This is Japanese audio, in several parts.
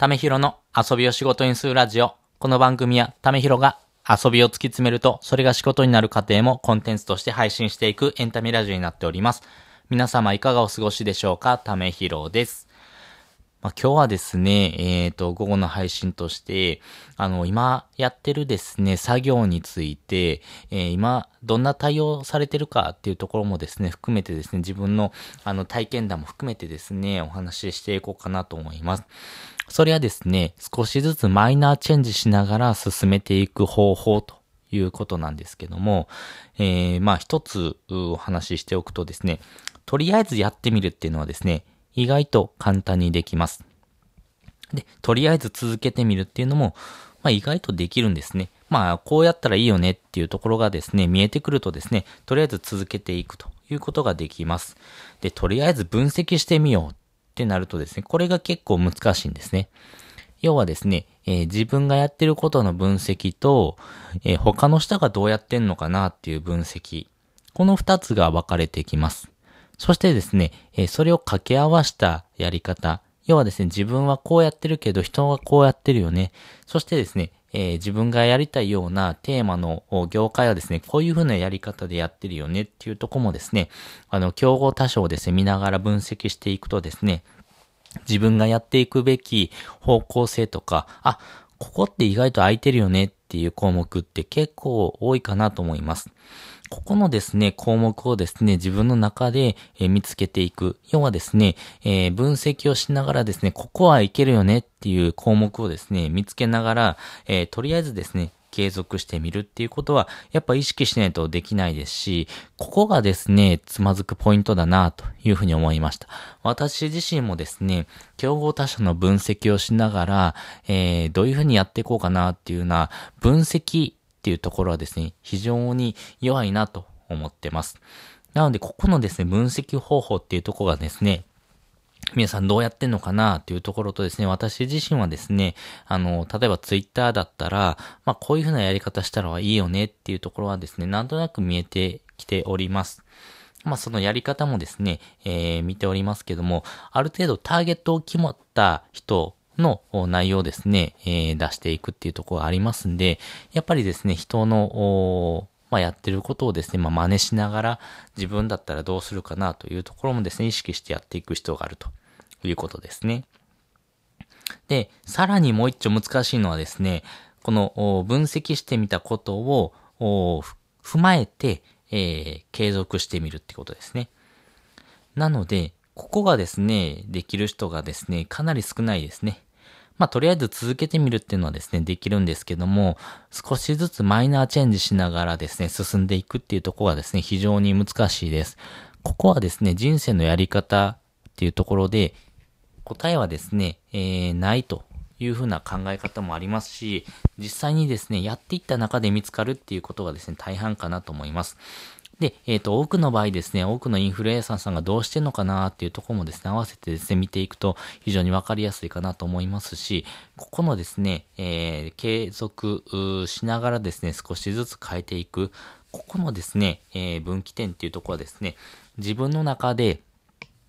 ためひろの遊びを仕事にするラジオ。この番組はためひろが遊びを突き詰めると、それが仕事になる過程もコンテンツとして配信していくエンタメラジオになっております。皆様いかがお過ごしでしょうか？ためひろです。まあ、今日はですね、えっ、ー、と、午後の配信として、あの、今やってるですね、作業について、えー、今、どんな対応されてるかっていうところもですね、含めてですね、自分の、あの、体験談も含めてですね、お話ししていこうかなと思います。それはですね、少しずつマイナーチェンジしながら進めていく方法ということなんですけども、えー、まあ一つお話ししておくとですね、とりあえずやってみるっていうのはですね、意外と簡単にできます。で、とりあえず続けてみるっていうのも、まあ意外とできるんですね。まあこうやったらいいよねっていうところがですね、見えてくるとですね、とりあえず続けていくということができます。で、とりあえず分析してみようってなるとですね、これが結構難しいんですね。要はですね、えー、自分がやってることの分析と、えー、他の人がどうやってんのかなっていう分析。この二つが分かれてきます。そしてですね、えそれを掛け合わしたやり方。要はですね、自分はこうやってるけど人はこうやってるよね。そしてですね、えー、自分がやりたいようなテーマの業界はですね、こういうふうなやり方でやってるよねっていうとこもですね、あの、競合他社をですね、見ながら分析していくとですね、自分がやっていくべき方向性とか、あ、ここって意外と空いてるよねっていう項目って結構多いかなと思います。ここのですね、項目をですね、自分の中で、見つけていく。要はですね、えー、分析をしながらですね、ここはいけるよねっていう項目をですね、見つけながら、えー、とりあえずですね、継続してみるっていうことは、やっぱ意識しないとできないですし、ここがですね、つまずくポイントだなというふうに思いました。私自身もですね、競合他社の分析をしながら、えー、どういうふうにやっていこうかなっていうような分析っていうところはですね、非常に弱いなと思ってます。なので、ここのですね、分析方法っていうところがですね、皆さんどうやってんのかなっていうところとですね、私自身はですね、あの、例えばツイッターだったら、まあこういう風なやり方したらいいよねっていうところはですね、なんとなく見えてきております。まあそのやり方もですね、えー、見ておりますけども、ある程度ターゲットを決まった人の内容をですね、えー、出していくっていうところがありますんで、やっぱりですね、人の、まあ、やってることをですね、まあ、真似しながら自分だったらどうするかなというところもですね、意識してやっていく必要があるということですね。で、さらにもう一丁難しいのはですね、この分析してみたことを踏まえて、えー、継続してみるってことですね。なので、ここがですね、できる人がですね、かなり少ないですね。まあ、とりあえず続けてみるっていうのはですね、できるんですけども、少しずつマイナーチェンジしながらですね、進んでいくっていうところがですね、非常に難しいです。ここはですね、人生のやり方っていうところで、答えはですね、えー、ないというふうな考え方もありますし、実際にですね、やっていった中で見つかるっていうことがですね、大半かなと思います。で、えっ、ー、と、多くの場合ですね、多くのインフルエンサーさんがどうしてんのかなっていうとこもですね、合わせてですね、見ていくと非常にわかりやすいかなと思いますし、ここのですね、えー、継続しながらですね、少しずつ変えていく、ここのですね、えー、分岐点っていうとこはですね、自分の中で、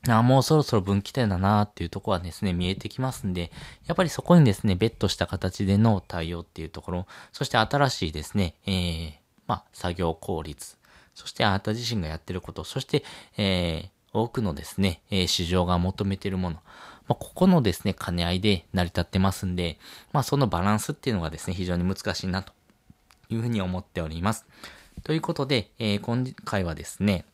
あもうそろそろ分岐点だなっていうとこはですね、見えてきますんで、やっぱりそこにですね、ベットした形での対応っていうところ、そして新しいですね、えー、まあ、作業効率、そしてあなた自身がやってること、そして、えー、多くのですね、えー、市場が求めてるもの、まあ、ここのですね、兼ね合いで成り立ってますんで、まあ、そのバランスっていうのがですね、非常に難しいなというふうに思っております。ということで、えー、今回はですね、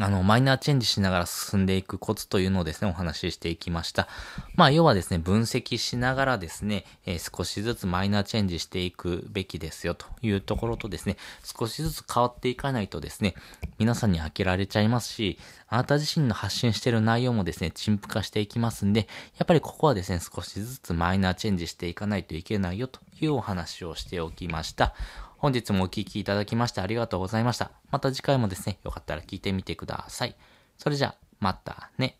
あの、マイナーチェンジしながら進んでいくコツというのをですね、お話ししていきました。まあ、要はですね、分析しながらですね、えー、少しずつマイナーチェンジしていくべきですよというところとですね、少しずつ変わっていかないとですね、皆さんに飽きられちゃいますし、あなた自身の発信している内容もですね、陳腐化していきますんで、やっぱりここはですね、少しずつマイナーチェンジしていかないといけないよというお話をしておきました。本日もお聴きいただきましてありがとうございました。また次回もですね、よかったら聞いてみてください。それじゃ、またね。